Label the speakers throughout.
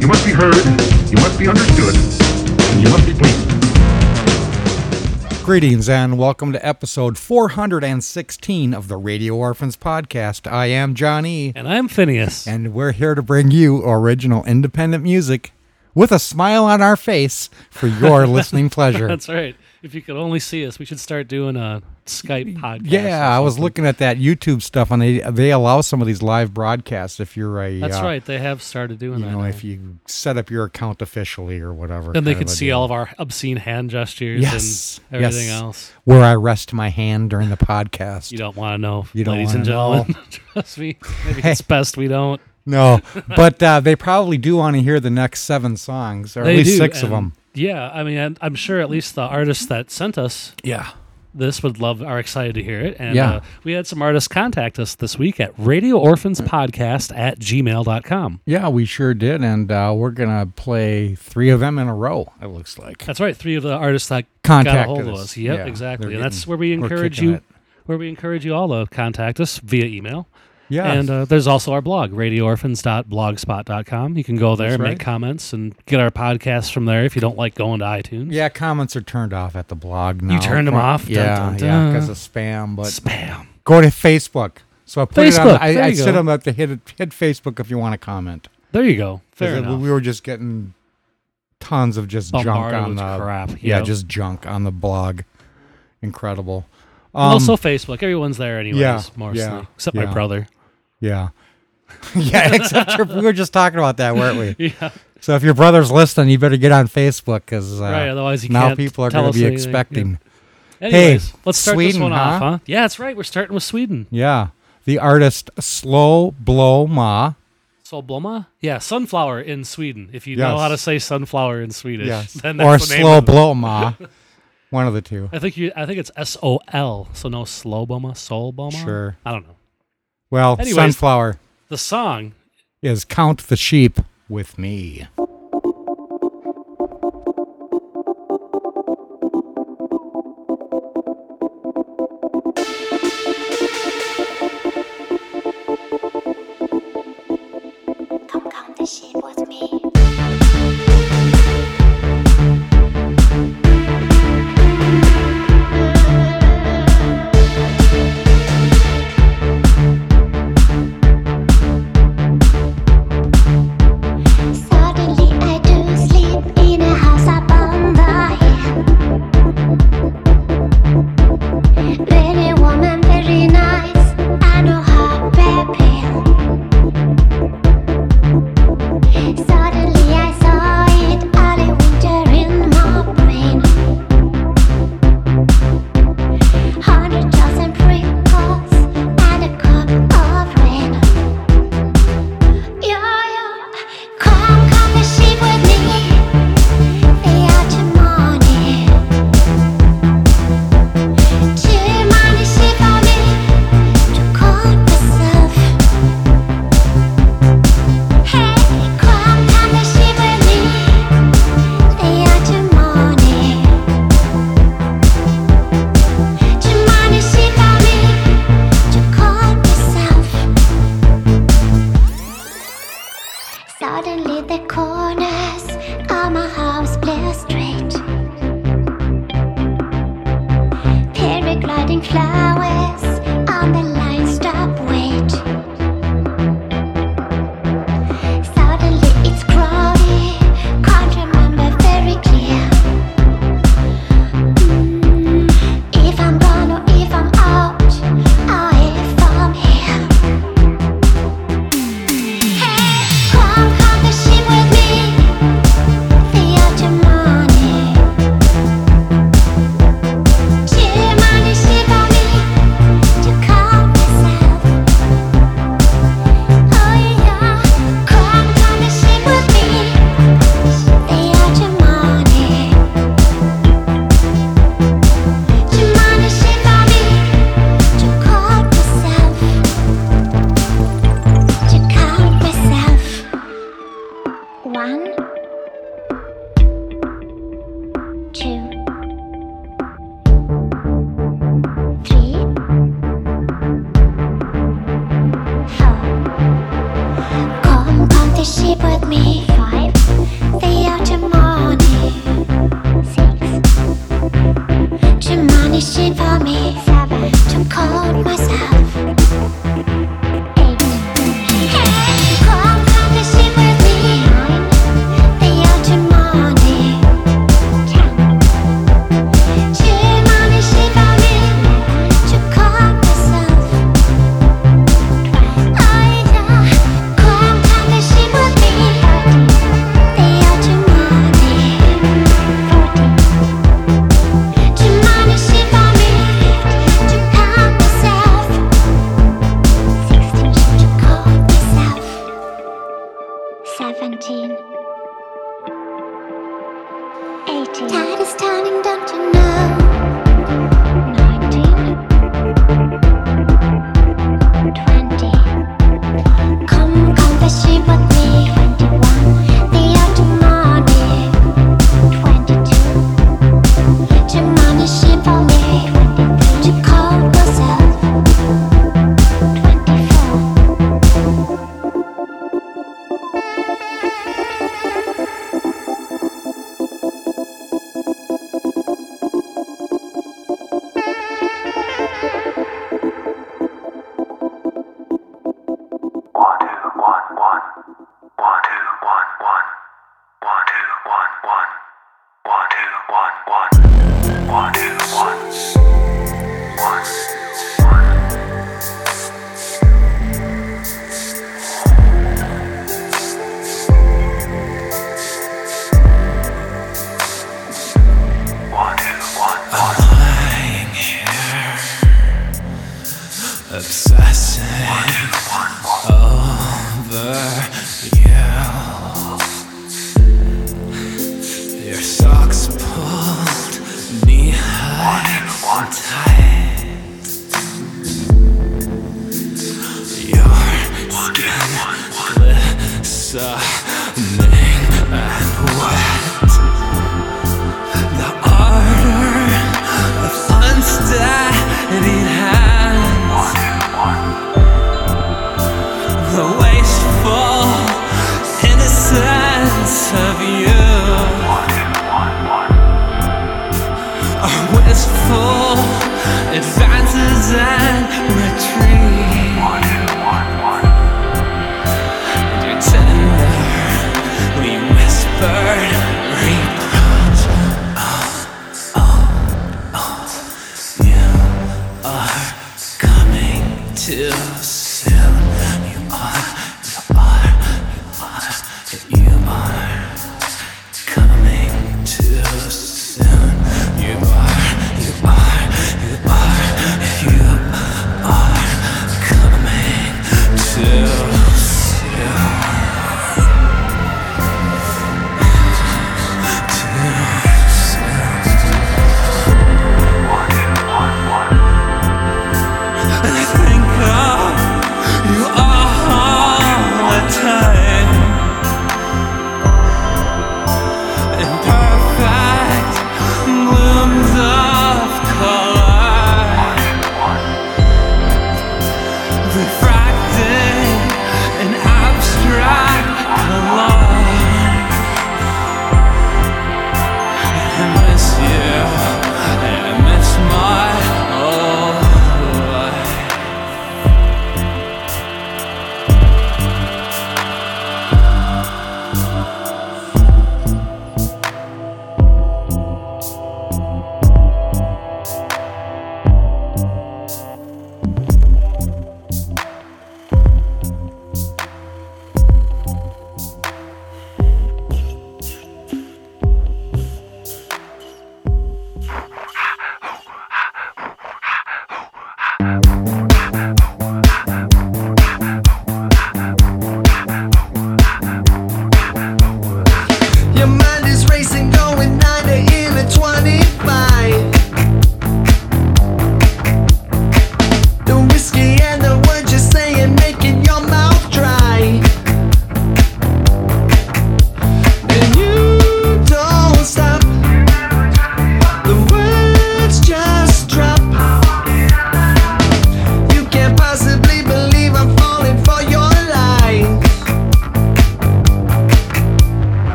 Speaker 1: You must be heard, you must be understood, and you must be pleased.
Speaker 2: Greetings and welcome to episode 416 of the Radio Orphans podcast. I am Johnny,
Speaker 3: And I'm Phineas.
Speaker 2: and we're here to bring you original independent music with a smile on our face for your listening pleasure.
Speaker 3: That's right. If you could only see us, we should start doing a Skype podcast.
Speaker 2: Yeah, I was looking at that YouTube stuff, and they they allow some of these live broadcasts if you're a
Speaker 3: That's
Speaker 2: uh,
Speaker 3: right. They have started doing
Speaker 2: You
Speaker 3: that.
Speaker 2: know,
Speaker 3: now.
Speaker 2: if you set up your account officially or whatever,
Speaker 3: then they could see
Speaker 2: deal.
Speaker 3: all of our obscene hand gestures
Speaker 2: Yes,
Speaker 3: and everything
Speaker 2: yes.
Speaker 3: else.
Speaker 2: where I rest my hand during the podcast.
Speaker 3: You don't want to know,
Speaker 2: You don't
Speaker 3: ladies and gentlemen. Trust me. Maybe it's best we don't.
Speaker 2: No, but uh, they probably do want to hear the next seven songs, or
Speaker 3: they
Speaker 2: at least
Speaker 3: do,
Speaker 2: six of them.
Speaker 3: Yeah, I mean, I'm- sure at least the artists that sent us
Speaker 2: Yeah.
Speaker 3: this would love are excited to hear it and
Speaker 2: Yeah.
Speaker 3: uh, we had some artists contact us this week at radio orphans podcast at gmail.com
Speaker 2: Yeah, we sure did, and uh, we're gonna play three of them in a row. It looks like.
Speaker 3: that's right three of the artists that got a
Speaker 2: Contacted
Speaker 3: hold of
Speaker 2: us.
Speaker 3: us yep
Speaker 2: Yeah,
Speaker 3: exactly
Speaker 2: they're
Speaker 3: and that's
Speaker 2: getting-
Speaker 3: where we
Speaker 2: we're
Speaker 3: encourage
Speaker 2: kicking
Speaker 3: you
Speaker 2: it.
Speaker 3: where we encourage you all to contact us via email
Speaker 2: Yeah,
Speaker 3: and uh, there's also our blog radioorphans.blogspot.com you can go there
Speaker 2: That's
Speaker 3: and
Speaker 2: right.
Speaker 3: make comments and get our podcasts from there if you don't like going to itunes
Speaker 2: yeah. Comments are turned off at the blog now.
Speaker 3: turned 'em off? Dun,
Speaker 2: Yeah,
Speaker 3: dun,
Speaker 2: yeah, because of spam. But
Speaker 3: spam
Speaker 2: go to Facebook. So I put it on.
Speaker 3: Facebook,
Speaker 2: I,
Speaker 3: there
Speaker 2: I
Speaker 3: you
Speaker 2: set them up to hit hit Facebook if you want to comment.
Speaker 3: there you go. fair enough
Speaker 2: we were just getting tons of just junk on the
Speaker 3: crap
Speaker 2: Yeah, just junk on the blog. Incredible. Um,
Speaker 3: also facebook everyone's there anyways
Speaker 2: yeah,
Speaker 3: mostly
Speaker 2: yeah,
Speaker 3: except
Speaker 2: yeah.
Speaker 3: my brother
Speaker 2: yeah, yeah. Except your, we were just talking about that, weren't we?
Speaker 3: yeah
Speaker 2: So if your brother's listening, you better get on Facebook because uh,
Speaker 3: right otherwise
Speaker 2: now people are going to be
Speaker 3: anything. Yeah.
Speaker 2: expecting.
Speaker 3: hey, let's start this
Speaker 2: Sweden,
Speaker 3: one off,
Speaker 2: huh?
Speaker 3: huh? Yeah, that's right. We're starting with Sweden.
Speaker 2: Yeah, the artist Slow Blow Ma.
Speaker 3: Solblomma? Yeah, sunflower in Sweden. If you know how to say sunflower in Swedish,
Speaker 2: Yes,
Speaker 3: then
Speaker 2: or
Speaker 3: that's the name
Speaker 2: Slow
Speaker 3: of it.
Speaker 2: Blow Ma. One of the two.
Speaker 3: I think you. I think it's S O L. So no slowboma, soulboma.
Speaker 2: Sure.
Speaker 3: I don't know.
Speaker 2: Well,
Speaker 3: Anyways.
Speaker 2: Sunflower
Speaker 3: The song.
Speaker 2: is Count the Sheep with Me.
Speaker 4: Glistening and wet.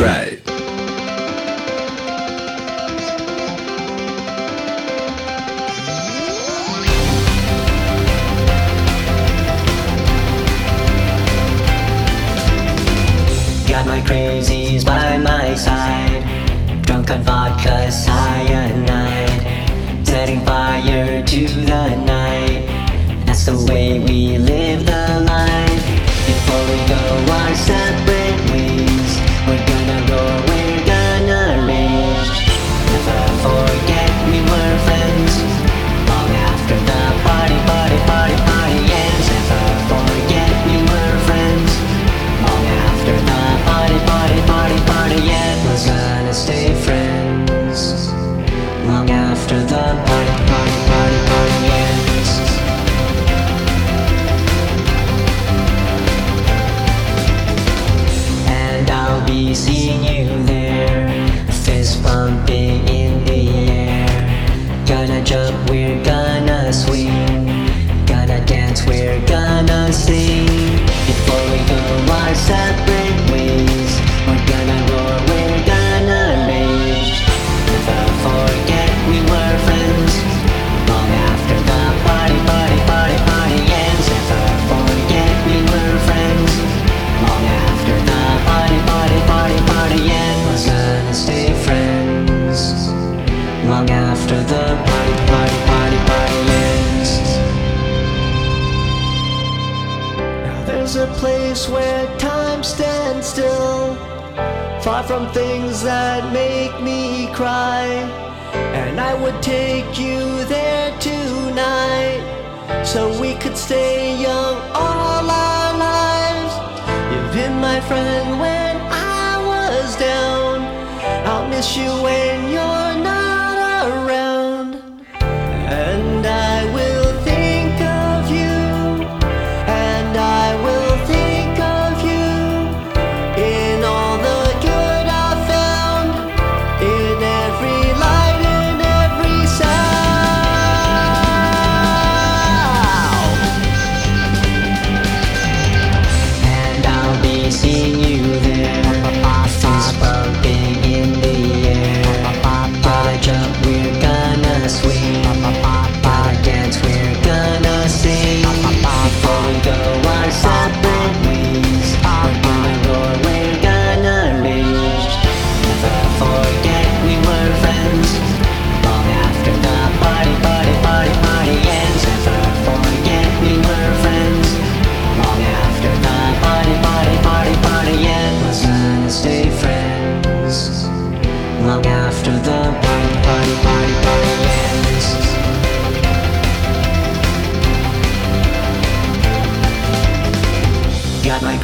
Speaker 5: Right.
Speaker 6: Got my crazies by my side.
Speaker 7: songs that make me cry. And I would take you there tonight so we could stay young all our lives. You've been my friend when I was down. I'll miss you when you're.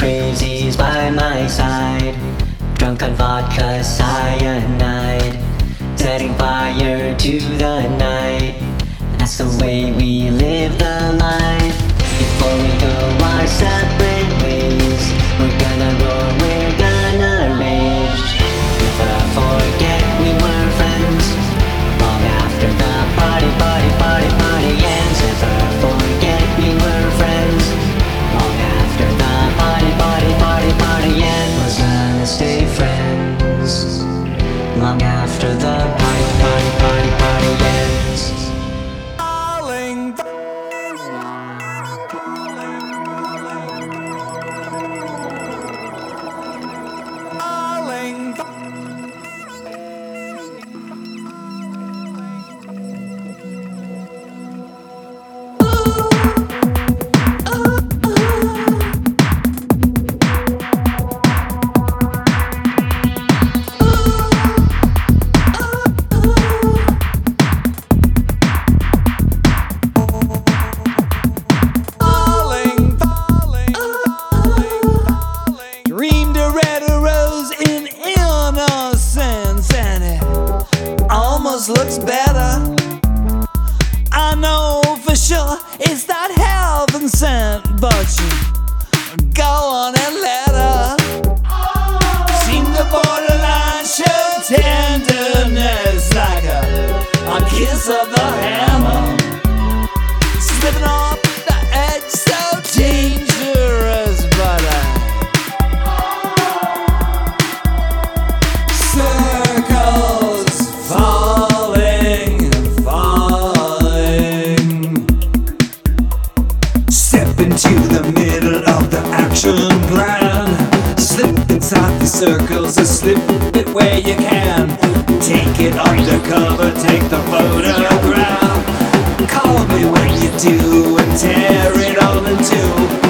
Speaker 6: crazies by my side. Drunk on vodka cyanide, setting fire to the night. That's the way we live the life. Before we go our separate ways, we're gonna roll. action plan. Slip inside the
Speaker 4: circles and slip it where you can. Take it undercover, take the photograph. Call me when you do and tear it all in two.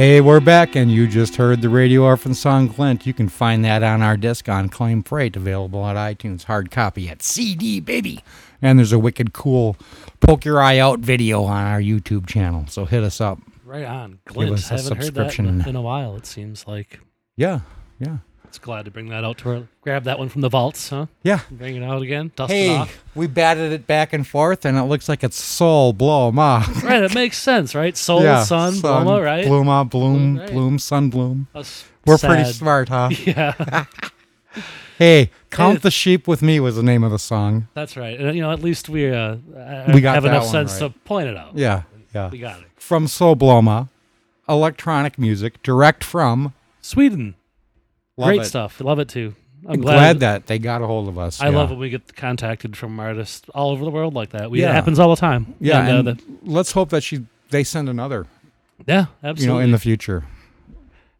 Speaker 2: Hey, we're back, and you just heard the Radio Orphan song Glint. You can find that on our disc on Claim Freight, available on iTunes, hard copy at CD, baby. And there's a wicked cool poke your eye out video on our YouTube channel, so hit us up.
Speaker 3: Right on. Glint.
Speaker 2: us a
Speaker 3: Haven't heard that in, in a while. It seems like
Speaker 2: Yeah, yeah,
Speaker 3: it's glad to bring that out to her. Grab that one from the vaults, huh?
Speaker 2: yeah.
Speaker 3: Bring it out again. Dust it
Speaker 2: Hey,
Speaker 3: off.
Speaker 2: we batted it back and forth, and it looks like it's Soul Blow Ma.
Speaker 3: Right. It makes sense, right? Soul,
Speaker 2: yeah,
Speaker 3: sun, Bloma, right?
Speaker 2: Bluma, bloom,
Speaker 3: Right.
Speaker 2: bloom, sun bloom. We're pretty smart, huh?
Speaker 3: Yeah,
Speaker 2: Hey, Count the Sheep with Me was the name of the song.
Speaker 3: that's right. And you know, at least we uh,
Speaker 2: We got
Speaker 3: have enough sense
Speaker 2: right.
Speaker 3: to point it out.
Speaker 2: Yeah, yeah.
Speaker 3: we got it.
Speaker 2: From Soul Bloma, electronic music, direct from.
Speaker 3: Sweden,
Speaker 2: Love
Speaker 3: great
Speaker 2: it.
Speaker 3: stuff. Love it too. I'm
Speaker 2: I'm
Speaker 3: glad,
Speaker 2: glad, that they got a hold of us.
Speaker 3: I
Speaker 2: yeah.
Speaker 3: love when we get contacted from artists all over the world like that. We,
Speaker 2: Yeah.
Speaker 3: It happens all the time.
Speaker 2: Yeah,
Speaker 3: and, uh,
Speaker 2: and let's hope that she they send another.
Speaker 3: the- yeah,
Speaker 2: You know, in the future.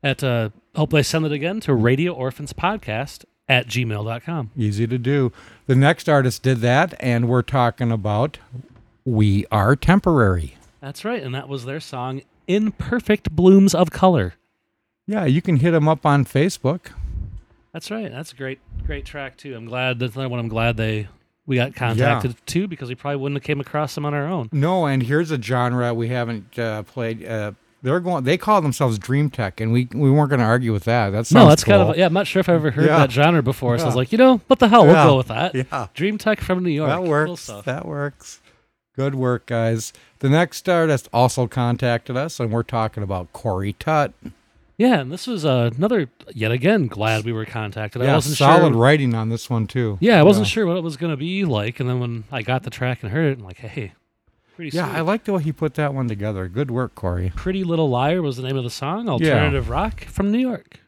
Speaker 3: at uh, hope they send it again to Radio Orphans Podcast at gmail.com.
Speaker 2: Easy to do. The next artist did that, and we're talking about "We Are Temporary."
Speaker 3: That's right, and that was their song "Imperfect Blooms of Color."
Speaker 2: Yeah, you can hit them up on Facebook.
Speaker 3: That's right. That's a great, great track too. I'm glad that's another one. I'm glad they we got contacted too because we probably wouldn't have came across them on our own.
Speaker 2: No, and here's a genre we haven't uh, played. Uh, they're going. They call themselves Dream Tech, and we we weren't going to argue with that. That's
Speaker 3: No, that's kind of yeah. I'm not sure if I've ever heard
Speaker 2: Yeah.
Speaker 3: that genre before, so I was like, you know, what the hell? We'll
Speaker 2: Yeah.
Speaker 3: go with that.
Speaker 2: Yeah.
Speaker 3: Dream Tech from New York.
Speaker 2: that
Speaker 3: Cool
Speaker 2: works.
Speaker 3: stuff.
Speaker 2: That works. Good work, guys. The next artist also contacted us, and we're talking about Corey Tutt.
Speaker 3: Yeah, and this was uh, another yet again glad we were contacted. I
Speaker 2: Yeah,
Speaker 3: wasn't
Speaker 2: solid
Speaker 3: sure.
Speaker 2: writing on this one too.
Speaker 3: Yeah, I wasn't sure what it was going to be like, and then when I got the track and heard it, I'm like, hey, pretty
Speaker 2: Yeah,
Speaker 3: sweet.
Speaker 2: I like the way he put that one together. Good work, Corey.
Speaker 3: Pretty Little Liar was the name of the song. Alternative rock from New York.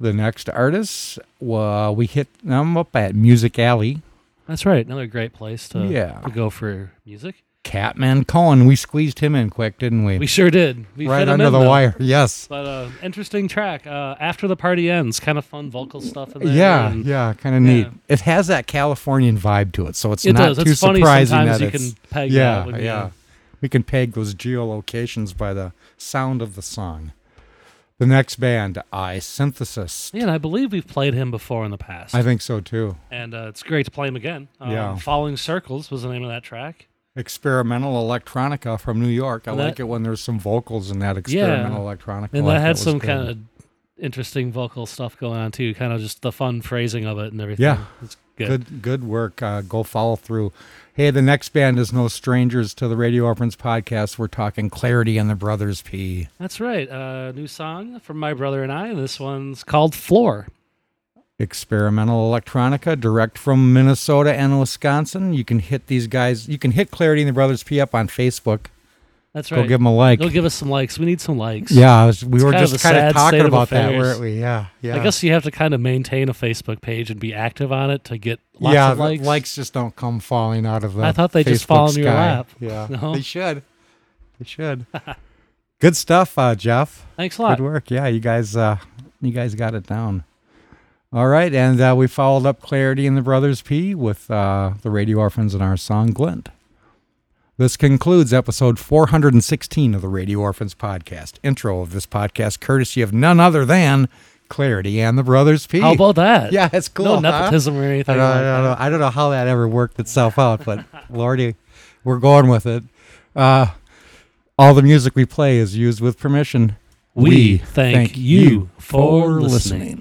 Speaker 2: The next artist, uh, we hit them up at Music Alley.
Speaker 3: That's right. Another great place to,
Speaker 2: Yeah.
Speaker 3: to go for music.
Speaker 2: Catman Cohen. We squeezed him in quick, didn't we?
Speaker 3: We sure did. We
Speaker 2: right under the
Speaker 3: though.
Speaker 2: wire. Yes.
Speaker 3: But uh, interesting track. Uh, After the party ends, kind of fun vocal stuff in there.
Speaker 2: Yeah,
Speaker 3: and
Speaker 2: yeah, kind of
Speaker 3: yeah.
Speaker 2: neat. It has that Californian vibe to it, so it's
Speaker 3: It
Speaker 2: not
Speaker 3: does.
Speaker 2: too
Speaker 3: It's
Speaker 2: surprising that
Speaker 3: you
Speaker 2: it's
Speaker 3: can peg
Speaker 2: yeah,
Speaker 3: you-
Speaker 2: yeah. We can peg those geolocations by the sound of the song. The next band, I Synthesis.
Speaker 3: Yeah, and I believe we've played him before in the past.
Speaker 2: I think so too.
Speaker 3: and uh, it's great to play him again. Um,
Speaker 2: Yeah.
Speaker 3: Falling Circles was the name of that track.
Speaker 2: Experimental electronica from New York. I
Speaker 3: that-
Speaker 2: like it when there's some vocals in that experimental electronica.
Speaker 3: And that had some
Speaker 2: good.
Speaker 3: kind of interesting vocal stuff going on too. Kind of just the fun phrasing of it and everything.
Speaker 2: Yeah.
Speaker 3: it's good.
Speaker 2: Good, good work. Uh, go follow through. Hey, the next band is no strangers to the Radio Orphans podcast. We're talking Clarity and the Brothers P.
Speaker 3: That's right. Uh, new song from my brother and I, and this one's called Floor.
Speaker 2: Experimental electronica direct from Minnesota and Wisconsin. You can hit these guys. You can hit Clarity and the Brothers P up on Facebook.
Speaker 3: That's right.
Speaker 2: Go give them a like.
Speaker 3: Go give us some likes. We need some likes.
Speaker 2: Yeah, was- we
Speaker 3: It's
Speaker 2: were
Speaker 3: kind
Speaker 2: just
Speaker 3: a
Speaker 2: kind of talking
Speaker 3: of
Speaker 2: about that, weren't we? Yeah, yeah.
Speaker 3: I guess you have to kind of maintain a Facebook page and be active on it to get lots
Speaker 2: yeah,
Speaker 3: of likes.
Speaker 2: likes just don't come falling out of the.
Speaker 3: I thought they just fall in your lap.
Speaker 2: Yeah,
Speaker 3: No?
Speaker 2: they should. They should. Good stuff, uh, Jeff.
Speaker 3: Thanks a lot.
Speaker 2: Good work. Yeah, you guys, uh, you guys got it down. All right, and uh, we followed up Clarity and the Brothers P with uh, the Radio Orphans and our song Glint. This concludes episode 416 of the Radio Orphans podcast. Intro of this podcast, courtesy of none other than Clarity and the Brothers P.
Speaker 3: How about that?
Speaker 2: Yeah, it's cool.
Speaker 3: No
Speaker 2: huh?
Speaker 3: nepotism or anything.
Speaker 2: I don't,
Speaker 3: like
Speaker 2: I, don't know, I don't know how that ever worked itself out, but Lordy, we're going with it. Uh, all the music we play is used with permission.
Speaker 3: We thank you for listening.